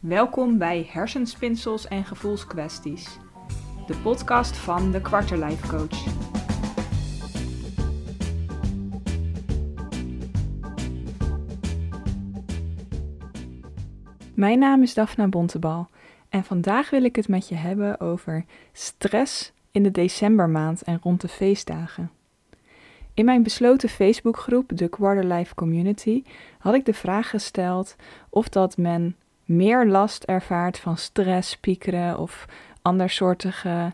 Welkom bij Hersenspinsels en Gevoelskwesties, de podcast van de Quarterlife Coach. Mijn naam is Daphna Bontebal en vandaag wil ik het met je hebben over stress in de decembermaand en rond de feestdagen. In mijn besloten Facebookgroep, de Quarterlife Community, had ik de vraag gesteld of dat men meer last ervaart van stress, piekeren of andersoortige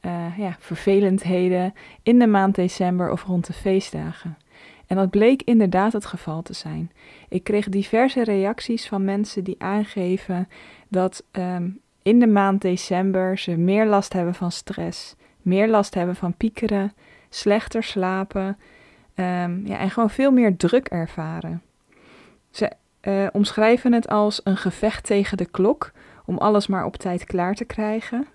uh, ja, vervelendheden in de maand december of rond de feestdagen. En dat bleek inderdaad het geval te zijn. Ik kreeg diverse reacties van mensen die aangeven dat um, in de maand december ze meer last hebben van stress, meer last hebben van piekeren, slechter slapen um, ja, en gewoon veel meer druk ervaren. Ze uh, omschrijven het als een gevecht tegen de klok om alles maar op tijd klaar te krijgen.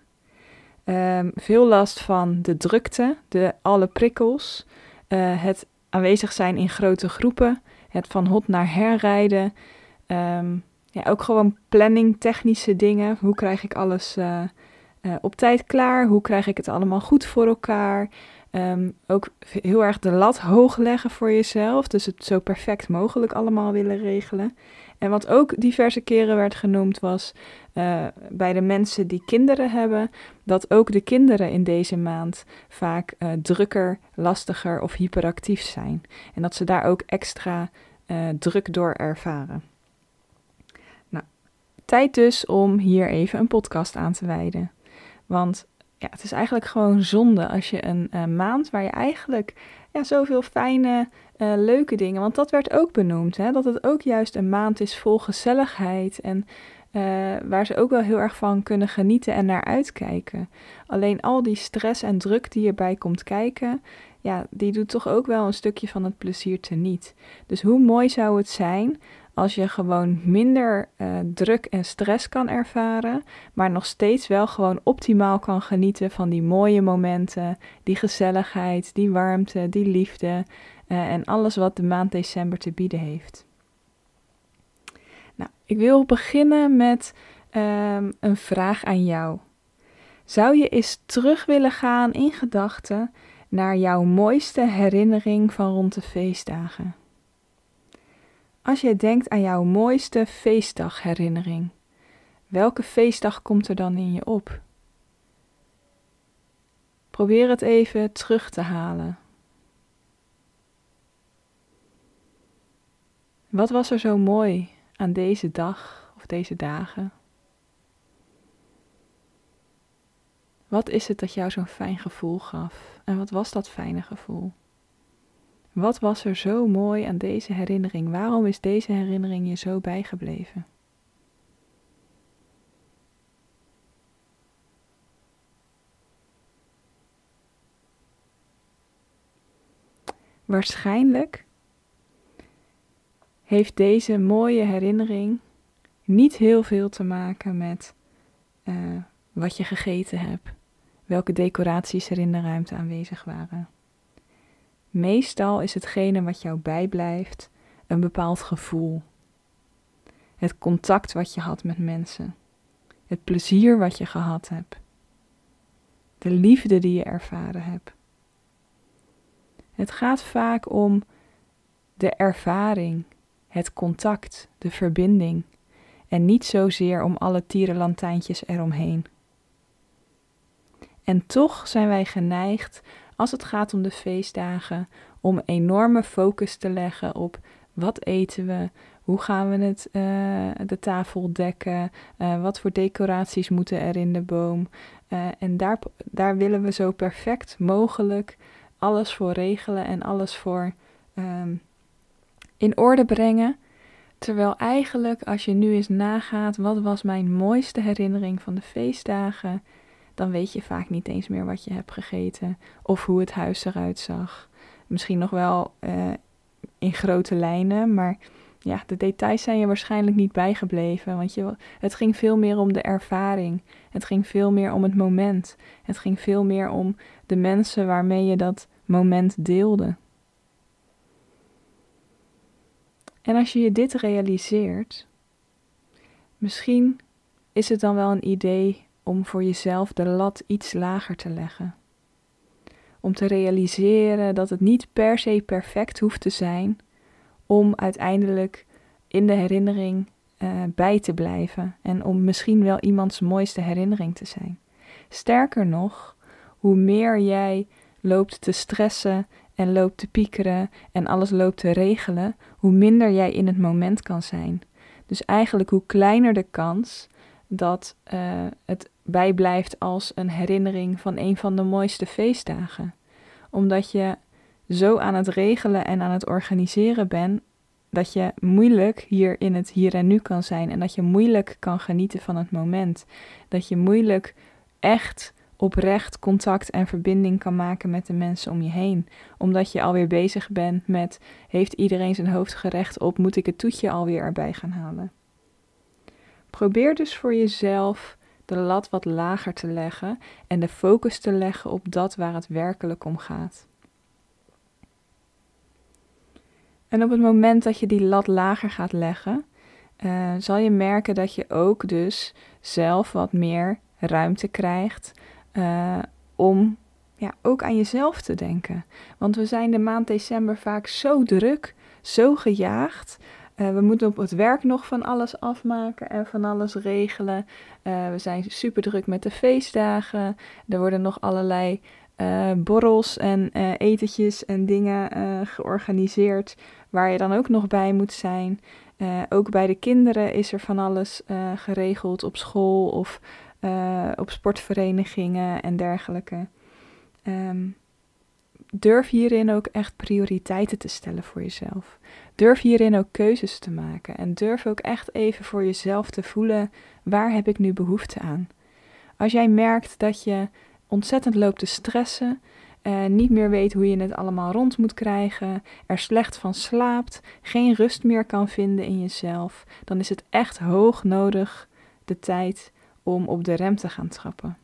Um, veel last van de drukte, de alle prikkels, uh, het aanwezig zijn in grote groepen, het van hot naar herrijden. Um, ja, ook gewoon planning, technische dingen. Hoe krijg ik alles uh, op tijd klaar? Hoe krijg ik het allemaal goed voor elkaar? Um, ook heel erg de lat hoog leggen voor jezelf. Dus het zo perfect mogelijk allemaal willen regelen. En wat ook diverse keren werd genoemd was uh, bij de mensen die kinderen hebben, dat ook de kinderen in deze maand vaak uh, drukker, lastiger of hyperactief zijn. En dat ze daar ook extra uh, druk door ervaren. Nou, tijd dus om hier even een podcast aan te wijden. Want ja, het is eigenlijk gewoon zonde als je een uh, maand waar je eigenlijk ja, zoveel fijne, uh, leuke dingen. Want dat werd ook benoemd, hè, dat het ook juist een maand is vol gezelligheid. En uh, waar ze ook wel heel erg van kunnen genieten en naar uitkijken. Alleen al die stress en druk die erbij komt kijken, ja, die doet toch ook wel een stukje van het plezier teniet. Dus hoe mooi zou het zijn als je gewoon minder uh, druk en stress kan ervaren, maar nog steeds wel gewoon optimaal kan genieten van die mooie momenten, die gezelligheid, die warmte, die liefde uh, en alles wat de maand december te bieden heeft. Nou, ik wil beginnen met um, een vraag aan jou. Zou je eens terug willen gaan in gedachten naar jouw mooiste herinnering van rond de feestdagen? Als je denkt aan jouw mooiste feestdagherinnering, welke feestdag komt er dan in je op? Probeer het even terug te halen. Wat was er zo mooi aan deze dag of deze dagen? Wat is het dat jou zo'n fijn gevoel gaf? En wat was dat fijne gevoel? Wat was er zo mooi aan deze herinnering? Waarom is deze herinnering je zo bijgebleven? Waarschijnlijk heeft deze mooie herinnering niet heel veel te maken met uh, wat je gegeten hebt, welke decoraties er in de ruimte aanwezig waren. Meestal is hetgene wat jou bijblijft een bepaald gevoel. Het contact wat je had met mensen. Het plezier wat je gehad hebt. De liefde die je ervaren hebt. Het gaat vaak om de ervaring, het contact, de verbinding en niet zozeer om alle tierenlantijntjes eromheen. En toch zijn wij geneigd als het gaat om de feestdagen, om enorme focus te leggen op wat eten we, hoe gaan we het, uh, de tafel dekken, uh, wat voor decoraties moeten er in de boom. Uh, en daar, daar willen we zo perfect mogelijk alles voor regelen en alles voor um, in orde brengen. Terwijl eigenlijk, als je nu eens nagaat, wat was mijn mooiste herinnering van de feestdagen? Dan weet je vaak niet eens meer wat je hebt gegeten of hoe het huis eruit zag. Misschien nog wel uh, in grote lijnen, maar ja, de details zijn je waarschijnlijk niet bijgebleven, want je, het ging veel meer om de ervaring. Het ging veel meer om het moment. Het ging veel meer om de mensen waarmee je dat moment deelde. En als je je dit realiseert, misschien is het dan wel een idee om voor jezelf de lat iets lager te leggen? Om te realiseren dat het niet per se perfect hoeft te zijn om uiteindelijk in de herinnering uh, bij te blijven en om misschien wel iemands mooiste herinnering te zijn. Sterker nog, hoe meer jij loopt te stressen en loopt te piekeren en alles loopt te regelen, hoe minder jij in het moment kan zijn. Dus eigenlijk hoe kleiner de kans dat uh, het bijblijft als een herinnering van een van de mooiste feestdagen. Omdat je zo aan het regelen en aan het organiseren bent dat je moeilijk hier in het hier en nu kan zijn en dat je moeilijk kan genieten van het moment. Dat je moeilijk echt oprecht contact en verbinding kan maken met de mensen om je heen. Omdat je alweer bezig bent met: heeft iedereen zijn hoofd gerecht op? Moet ik het toetje alweer erbij gaan halen? Probeer dus voor jezelf de lat wat lager te leggen en de focus te leggen op dat waar het werkelijk om gaat. En op het moment dat je die lat lager gaat leggen, uh, zal je merken dat je ook dus zelf wat meer ruimte krijgt uh, om ja, ook aan jezelf te denken. Want we zijn de maand december vaak zo druk, zo gejaagd. Uh, we moeten op het werk nog van alles afmaken en van alles regelen. we zijn super druk met de feestdagen. Er worden nog allerlei borrels en etentjes en dingen georganiseerd waar je dan ook nog bij moet zijn. Ook bij de kinderen is er van alles geregeld op school of op sportverenigingen en dergelijke. Um, durf hierin ook echt prioriteiten te stellen voor jezelf. Durf hierin ook keuzes te maken en durf ook echt even voor jezelf te voelen waar heb ik nu behoefte aan. Als jij merkt dat je ontzettend loopt te stressen, niet meer weet hoe je het allemaal rond moet krijgen, er slecht van slaapt, geen rust meer kan vinden in jezelf, dan is het echt hoog nodig de tijd om op de rem te gaan trappen.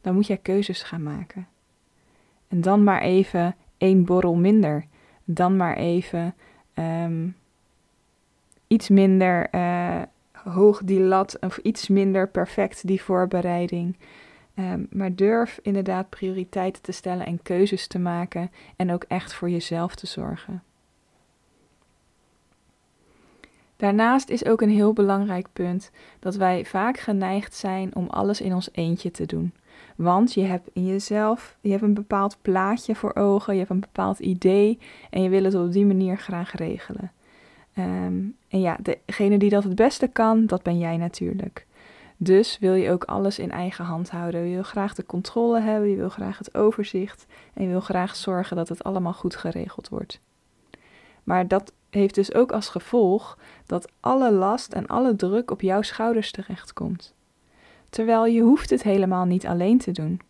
Dan moet jij keuzes gaan maken. En dan maar even één borrel minder. Dan maar even um, iets minder uh, hoog die lat, of iets minder perfect die voorbereiding. Um, maar durf inderdaad prioriteiten te stellen en keuzes te maken en ook echt voor jezelf te zorgen. Daarnaast is ook een heel belangrijk punt dat wij vaak geneigd zijn om alles in ons eentje te doen. Want je hebt in jezelf, je hebt een bepaald plaatje voor ogen, je hebt een bepaald idee en je wil het op die manier graag regelen. Um, en ja, degene die dat het beste kan, dat ben jij natuurlijk. Dus wil je ook alles in eigen hand houden. Je wil graag de controle hebben, je wil graag het overzicht en je wil graag zorgen dat het allemaal goed geregeld wordt. Maar dat heeft dus ook als gevolg dat alle last en alle druk op jouw schouders terechtkomt. Terwijl je hoeft het helemaal niet alleen te doen.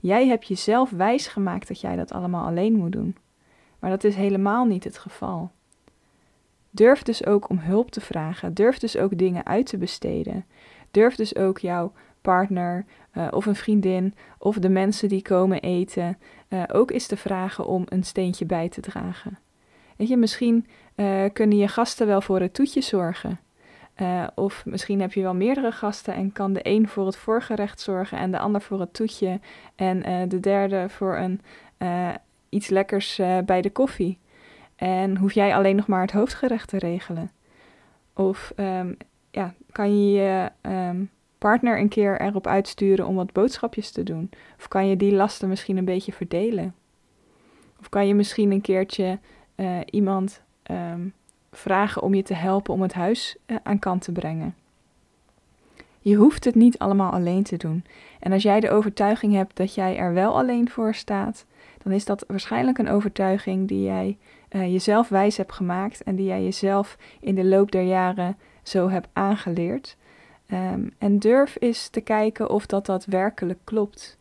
Jij hebt jezelf wijsgemaakt dat jij dat allemaal alleen moet doen. Maar dat is helemaal niet het geval. Durf dus ook om hulp te vragen. Durf dus ook dingen uit te besteden. Durf dus ook jouw partner uh, of een vriendin of de mensen die komen eten uh, ook eens te vragen om een steentje bij te dragen. Weet je, misschien uh, kunnen je gasten wel voor het toetje zorgen. Of misschien heb je wel meerdere gasten en kan de een voor het voorgerecht zorgen en de ander voor het toetje en de derde voor een, iets lekkers bij de koffie. En hoef jij alleen nog maar het hoofdgerecht te regelen. Of um, ja, kan je je ehm, partner een keer erop uitsturen om wat boodschapjes te doen? Of kan je die lasten misschien een beetje verdelen? Of kan je misschien een keertje iemand um, vragen om je te helpen om het huis uh, aan kant te brengen? Je hoeft het niet allemaal alleen te doen. En als jij de overtuiging hebt dat jij er wel alleen voor staat, dan is dat waarschijnlijk een overtuiging die jij uh, jezelf wijs hebt gemaakt en die jij jezelf in de loop der jaren zo heb aangeleerd. Um, en durf eens te kijken of dat daadwerkelijk klopt.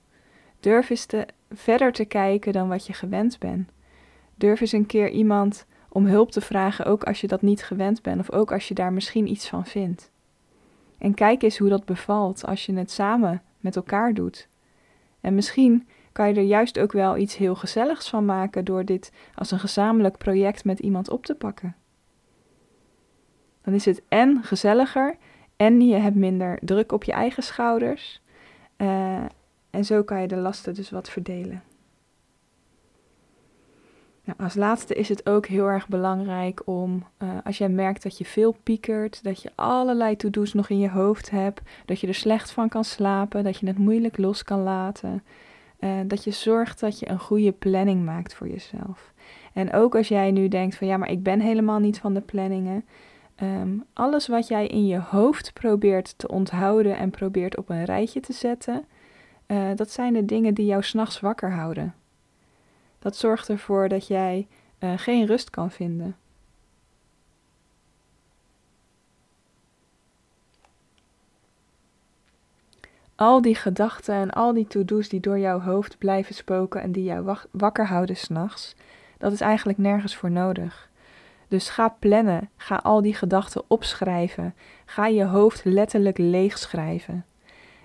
Durf eens te, verder te kijken dan wat je gewend bent. Durf eens een keer iemand om hulp te vragen, ook als je dat niet gewend bent of ook als je daar misschien iets van vindt. En kijk eens hoe dat bevalt als je het samen met elkaar doet. En misschien kan je er juist ook wel iets heel gezelligs van maken door dit als een gezamenlijk project met iemand op te pakken dan is het en gezelliger En je hebt minder druk op je eigen schouders. Uh, en zo kan je de lasten dus wat verdelen. Nou, als laatste is het ook heel erg belangrijk om, uh, als jij merkt dat je veel piekert, dat je allerlei to-do's nog in je hoofd hebt, dat je er slecht van kan slapen, dat je het moeilijk los kan laten, uh, dat je zorgt dat je een goede planning maakt voor jezelf. En ook als jij nu denkt van ja, maar ik ben helemaal niet van de planningen. Um, alles wat jij in je hoofd probeert te onthouden en probeert op een rijtje te zetten, uh, dat zijn de dingen die jou s'nachts wakker houden. Dat zorgt ervoor dat jij uh, geen rust kan vinden. Al die gedachten en al die to-do's die door jouw hoofd blijven spoken en die jou wakker houden s'nachts, dat is eigenlijk nergens voor nodig. Dus ga plannen, ga al die gedachten opschrijven, ga je hoofd letterlijk leegschrijven.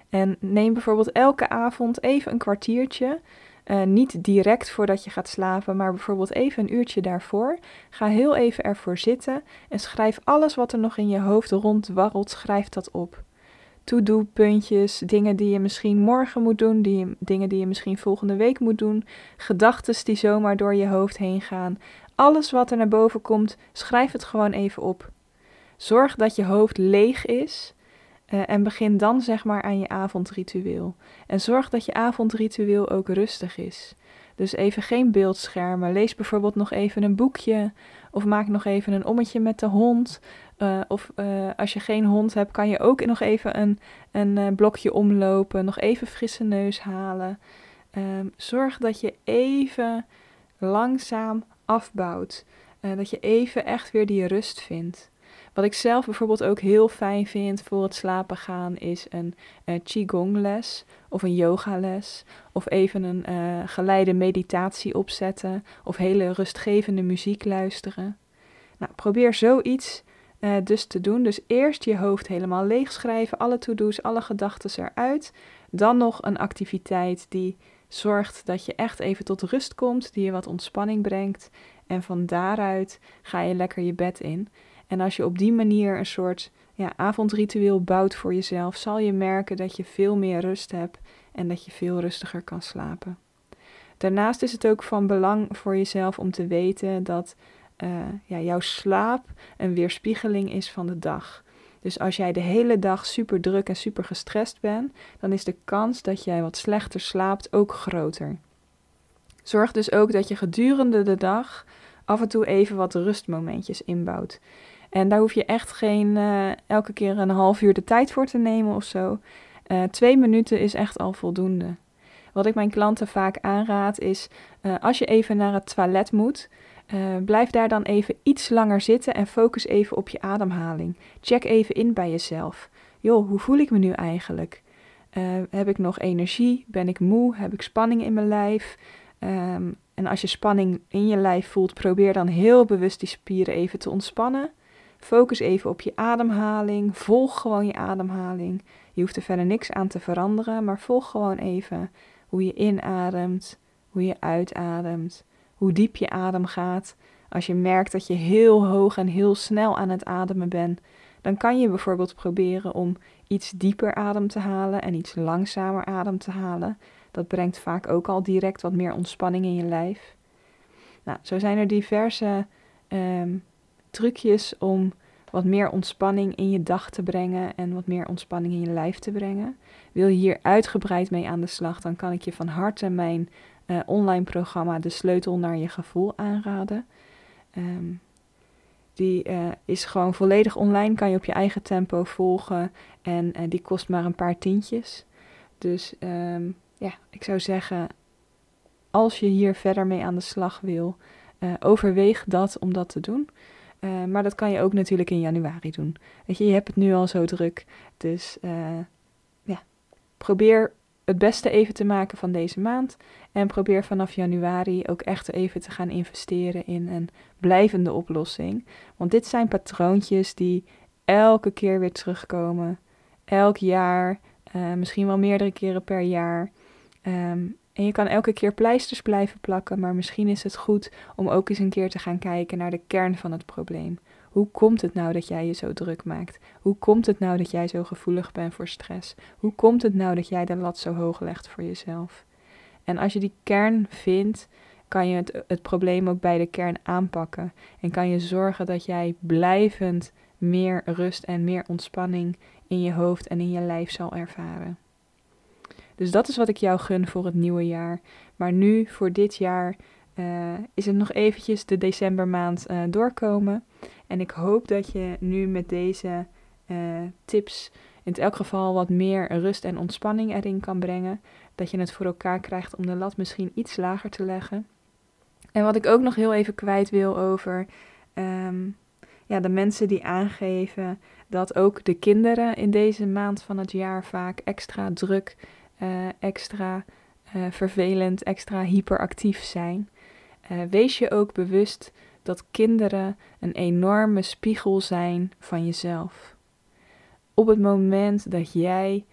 En neem bijvoorbeeld elke avond even een kwartiertje. Uh, niet direct voordat je gaat slapen, maar bijvoorbeeld even een uurtje daarvoor. Ga heel even ervoor zitten en schrijf alles wat er nog in je hoofd rondwarrelt, schrijf dat op. To-do-puntjes, dingen die je misschien morgen moet doen, die, dingen die je misschien volgende week moet doen, gedachten die zomaar door je hoofd heen gaan. Alles wat er naar boven komt, schrijf het gewoon even op. Zorg dat je hoofd leeg is uh, en begin dan zeg maar aan je avondritueel. En zorg dat je avondritueel ook rustig is. Dus even geen beeldschermen. Lees bijvoorbeeld nog even een boekje. Of maak nog even een ommetje met de hond. Uh, of uh, als je geen hond hebt, kan je ook nog even een, een blokje omlopen. Nog even frisse neus halen. Um, zorg dat je even langzaam afbouwt. dat je even echt weer die rust vindt. Wat ik zelf bijvoorbeeld ook heel fijn vind voor het slapen gaan is een uh, qigong les of een yogales of even een uh, geleide meditatie opzetten of hele rustgevende muziek luisteren. Nou, probeer zoiets uh, dus te doen. Dus eerst je hoofd helemaal leegschrijven, alle to-do's, alle gedachten eruit. Dan nog een activiteit die zorgt dat je echt even tot rust komt, die je wat ontspanning brengt. En van daaruit ga je lekker je bed in. En als je op die manier een soort ja, avondritueel bouwt voor jezelf, zal je merken dat je veel meer rust hebt en dat je veel rustiger kan slapen. Daarnaast is het ook van belang voor jezelf om te weten dat uh, ja, jouw slaap een weerspiegeling is van de dag. Dus als jij de hele dag super druk en super gestrest bent, dan is de kans dat jij wat slechter slaapt ook groter. Zorg dus ook dat je gedurende de dag af en toe even wat rustmomentjes inbouwt. En daar hoef je echt geen uh, elke keer een half uur de tijd voor te nemen of zo. Uh, twee minuten is echt al voldoende. Wat ik mijn klanten vaak aanraad is, uh, als je even naar het toilet moet, blijf daar dan even iets langer zitten en focus even op je ademhaling. Check even in bij jezelf. Joh, hoe voel ik me nu eigenlijk? heb ik nog energie? Ben ik moe? Heb ik spanning in mijn lijf? Um, en als je spanning in je lijf voelt, probeer dan heel bewust die spieren even te ontspannen. Focus even op je ademhaling. Volg gewoon je ademhaling. Je hoeft er verder niks aan te veranderen, maar volg gewoon even hoe je inademt, hoe je uitademt, hoe diep je adem gaat. Als je merkt dat je heel hoog en heel snel aan het ademen bent, dan kan je bijvoorbeeld proberen om iets dieper adem te halen en iets langzamer adem te halen. Dat brengt vaak ook al direct wat meer ontspanning in je lijf. Nou, zo zijn er diverse um, trucjes om wat meer ontspanning in je dag te brengen en wat meer ontspanning in je lijf te brengen. Wil je hier uitgebreid mee aan de slag, dan kan ik je van harte mijn uh, online programma De Sleutel naar je gevoel aanraden. Um, die uh, is gewoon volledig online, kan je op je eigen tempo volgen en uh, die kost maar een paar tientjes. Dus um, ja, ik zou zeggen, als je hier verder mee aan de slag wil, overweeg dat om dat te doen. Uh, maar dat kan je ook natuurlijk in januari doen. Weet je, je hebt het nu al zo druk. Dus uh, ja, probeer het beste even te maken van deze maand. En probeer vanaf januari ook echt even te gaan investeren in een blijvende oplossing. Want dit zijn patroontjes die elke keer weer terugkomen. Elk jaar, uh, misschien wel meerdere keren per jaar. Um, en je kan elke keer pleisters blijven plakken, maar misschien is het goed om ook eens een keer te gaan kijken naar de kern van het probleem. Hoe komt het nou dat jij je zo druk maakt? Hoe komt het nou dat jij zo gevoelig bent voor stress? Hoe komt het nou dat jij de lat zo hoog legt voor jezelf? En als je die kern vindt, kan je het, het probleem ook bij de kern aanpakken. En kan je zorgen dat jij blijvend meer rust en meer ontspanning in je hoofd en in je lijf zal ervaren. Dus dat is wat ik jou gun voor het nieuwe jaar. Maar nu, voor dit jaar, uh, is het nog eventjes de decembermaand uh, doorkomen. En ik hoop dat je nu met deze uh, tips in elk geval wat meer rust en ontspanning erin kan brengen. Dat je het voor elkaar krijgt om de lat misschien iets lager te leggen. En wat ik ook nog heel even kwijt wil over um, ja, de mensen die aangeven dat ook de kinderen in deze maand van het jaar vaak extra druk, extra uh, vervelend, extra hyperactief zijn. Uh, wees je ook bewust dat kinderen een enorme spiegel zijn van jezelf. Op het moment dat jij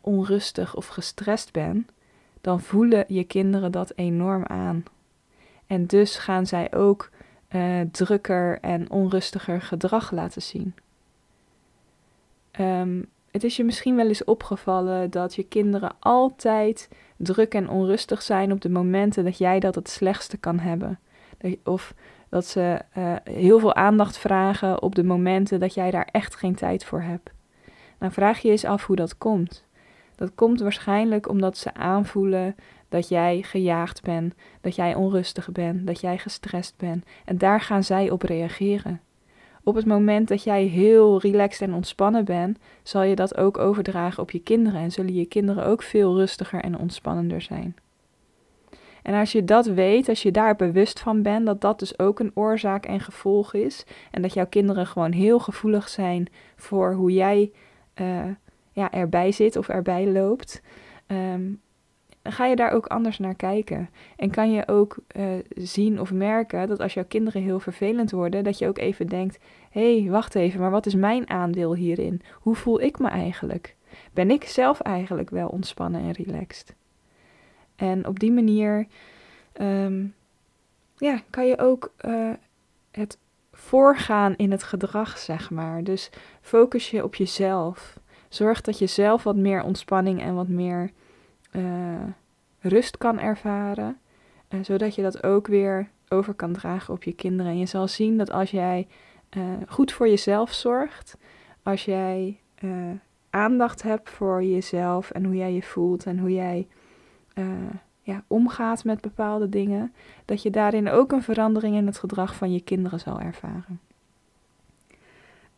onrustig of gestrest bent, dan voelen je kinderen dat enorm aan. En dus gaan zij ook drukker en onrustiger gedrag laten zien. Um, het is je misschien wel eens opgevallen dat je kinderen altijd druk en onrustig zijn op de momenten dat jij dat het slechtste kan hebben. Of dat ze uh, heel veel aandacht vragen op de momenten dat jij daar echt geen tijd voor hebt. Nou vraag je eens af hoe dat komt. Dat komt waarschijnlijk omdat ze aanvoelen dat jij gejaagd bent, dat jij onrustig bent, dat jij gestrest bent. En daar gaan zij op reageren. Op het moment dat jij heel relaxed en ontspannen bent, zal je dat ook overdragen op je kinderen en zullen je kinderen ook veel rustiger en ontspannender zijn. En als je dat weet, als je daar bewust van bent, dat dat dus ook een oorzaak en gevolg is, en dat jouw kinderen gewoon heel gevoelig zijn voor hoe jij uh, ja, erbij zit of erbij loopt, um, ga je daar ook anders naar kijken. En kan je ook uh, zien of merken dat als jouw kinderen heel vervelend worden, dat je ook even denkt: hé, hey, wacht even, maar wat is mijn aandeel hierin? Hoe voel ik me eigenlijk? Ben ik zelf eigenlijk wel ontspannen en relaxed? En op die manier um, ja, kan je ook uh, het voorgaan in het gedrag, zeg maar. Dus focus je op jezelf. Zorg dat je zelf wat meer ontspanning en wat meer rust kan ervaren, uh, zodat je dat ook weer over kan dragen op je kinderen. En je zal zien dat als jij uh, goed voor jezelf zorgt, als jij aandacht hebt voor jezelf en hoe jij je voelt en hoe jij ja, omgaat met bepaalde dingen, dat je daarin ook een verandering in het gedrag van je kinderen zal ervaren.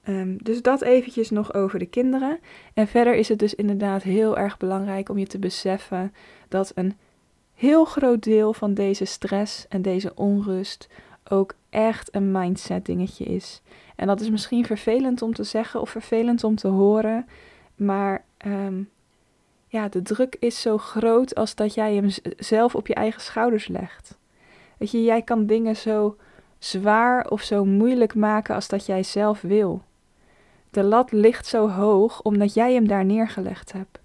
Um, dus dat eventjes nog over de kinderen. En verder is het dus inderdaad heel erg belangrijk om je te beseffen dat een heel groot deel van deze stress en deze onrust ook echt een mindset dingetje is. En dat is misschien vervelend om te zeggen of vervelend om te horen, maar um, ja, de druk is zo groot als dat jij hem zelf op je eigen schouders legt. Weet je, jij kan dingen zo zwaar of zo moeilijk maken als dat jij zelf wil. De lat ligt zo hoog omdat jij hem daar neergelegd hebt.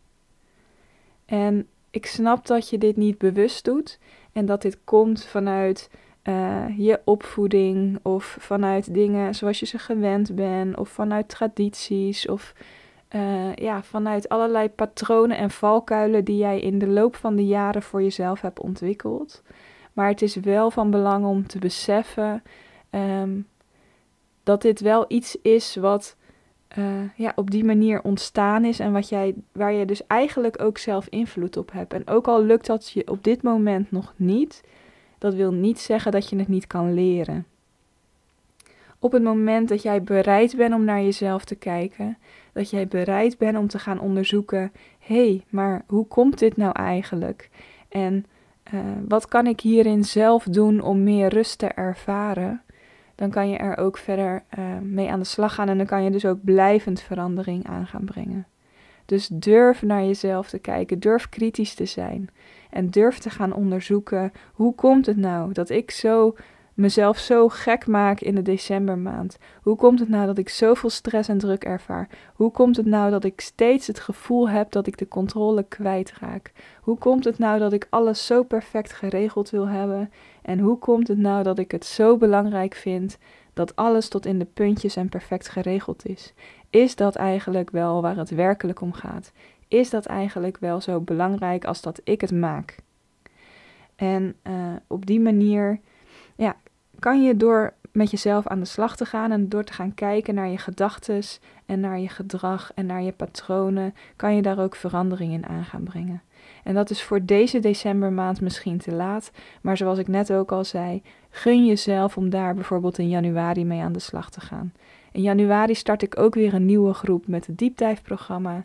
En ik snap dat je dit niet bewust doet en dat dit komt vanuit uh, je opvoeding of vanuit dingen zoals je ze gewend bent of vanuit tradities of uh, ja, vanuit allerlei patronen en valkuilen die jij in de loop van de jaren voor jezelf hebt ontwikkeld. Maar het is wel van belang om te beseffen um, dat dit wel iets is wat uh, ja, op die manier ontstaan is en wat jij, waar je dus eigenlijk ook zelf invloed op hebt. En ook al lukt dat je op dit moment nog niet, dat wil niet zeggen dat je het niet kan leren. Op het moment dat jij bereid bent om naar jezelf te kijken, dat jij bereid bent om te gaan onderzoeken: hé, hey, maar hoe komt dit nou eigenlijk? En uh, wat kan ik hierin zelf doen om meer rust te ervaren? Dan kan je er ook verder uh, mee aan de slag gaan en dan kan je dus ook blijvend verandering aan gaan brengen. Dus durf naar jezelf te kijken, durf kritisch te zijn en durf te gaan onderzoeken hoe komt het nou dat ik zo mezelf zo gek maak in de decembermaand? Hoe komt het nou dat ik zoveel stress en druk ervaar? Hoe komt het nou dat ik steeds het gevoel heb dat ik de controle kwijtraak? Hoe komt het nou dat ik alles zo perfect geregeld wil hebben? En hoe komt het nou dat ik het zo belangrijk vind Dat alles tot in de puntjes en perfect geregeld is. Is dat eigenlijk wel waar het werkelijk om gaat? Is dat eigenlijk wel zo belangrijk als dat ik het maak? En uh, op die manier ja, kan je door met jezelf aan de slag te gaan en door te gaan kijken naar je gedachten en naar je gedrag en naar je patronen, kan je daar ook verandering in aan gaan brengen. En dat is voor deze decembermaand misschien te laat, maar zoals ik net ook al zei, gun jezelf om daar bijvoorbeeld in januari mee aan de slag te gaan. In januari start ik ook weer een nieuwe groep met het diepdijfprogramma. Um,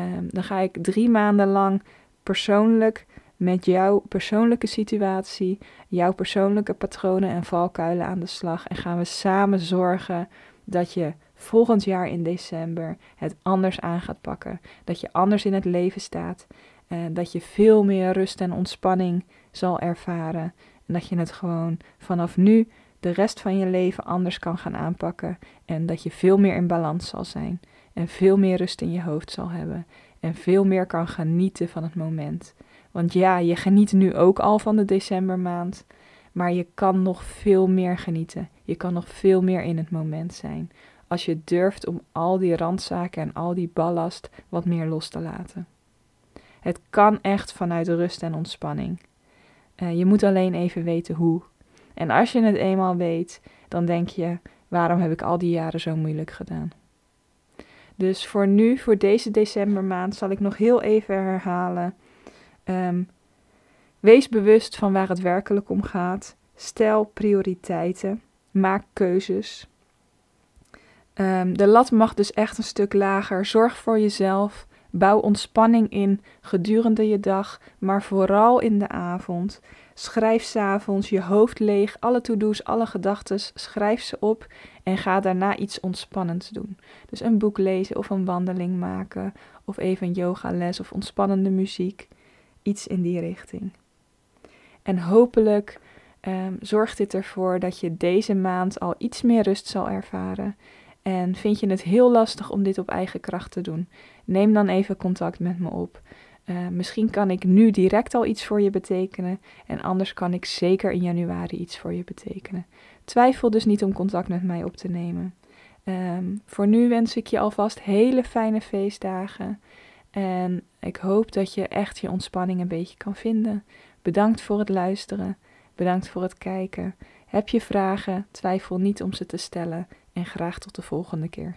ehm, dan ga ik drie maanden lang persoonlijk met jouw persoonlijke situatie, jouw persoonlijke patronen en valkuilen aan de slag. En gaan we samen zorgen dat je volgend jaar in december het anders aan gaat pakken. Dat je anders in het leven staat. Uh, dat je veel meer rust en ontspanning zal ervaren. En dat je het gewoon vanaf nu de rest van je leven anders kan gaan aanpakken. En dat je veel meer in balans zal zijn. En veel meer rust in je hoofd zal hebben. En veel meer kan genieten van het moment. Want ja, je geniet nu ook al van de decembermaand. Maar je kan nog veel meer genieten. Je kan nog veel meer in het moment zijn. Als je durft om al die randzaken en al die ballast wat meer los te laten. Het kan echt vanuit rust en ontspanning. Uh, je moet alleen even weten hoe. En als je het eenmaal weet, dan denk je: waarom heb ik al die jaren zo moeilijk gedaan? Dus voor nu, voor deze decembermaand, zal ik nog heel even herhalen. Um, wees bewust van waar het werkelijk om gaat. Stel prioriteiten. Maak keuzes. Um, de lat mag dus echt een stuk lager. Zorg voor jezelf. Bouw ontspanning in gedurende je dag, maar vooral in de avond. Schrijf s'avonds je hoofd leeg, alle to-do's, alle gedachten, schrijf ze op en ga daarna iets ontspannends doen. Dus een boek lezen of een wandeling maken of even een yogales of ontspannende muziek. Iets in die richting. En hopelijk um, zorgt dit ervoor dat je deze maand al iets meer rust zal ervaren. En vind je het heel lastig om dit op eigen kracht te doen? Neem dan even contact met me op. Uh, misschien kan ik nu direct al iets voor je betekenen en anders kan ik zeker in januari iets voor je betekenen. Twijfel dus niet om contact met mij op te nemen. Um, voor nu wens ik je alvast hele fijne feestdagen en ik hoop dat je echt je ontspanning een beetje kan vinden. Bedankt voor het luisteren. Bedankt voor het kijken. Heb je vragen? Twijfel niet om ze te stellen en graag tot de volgende keer.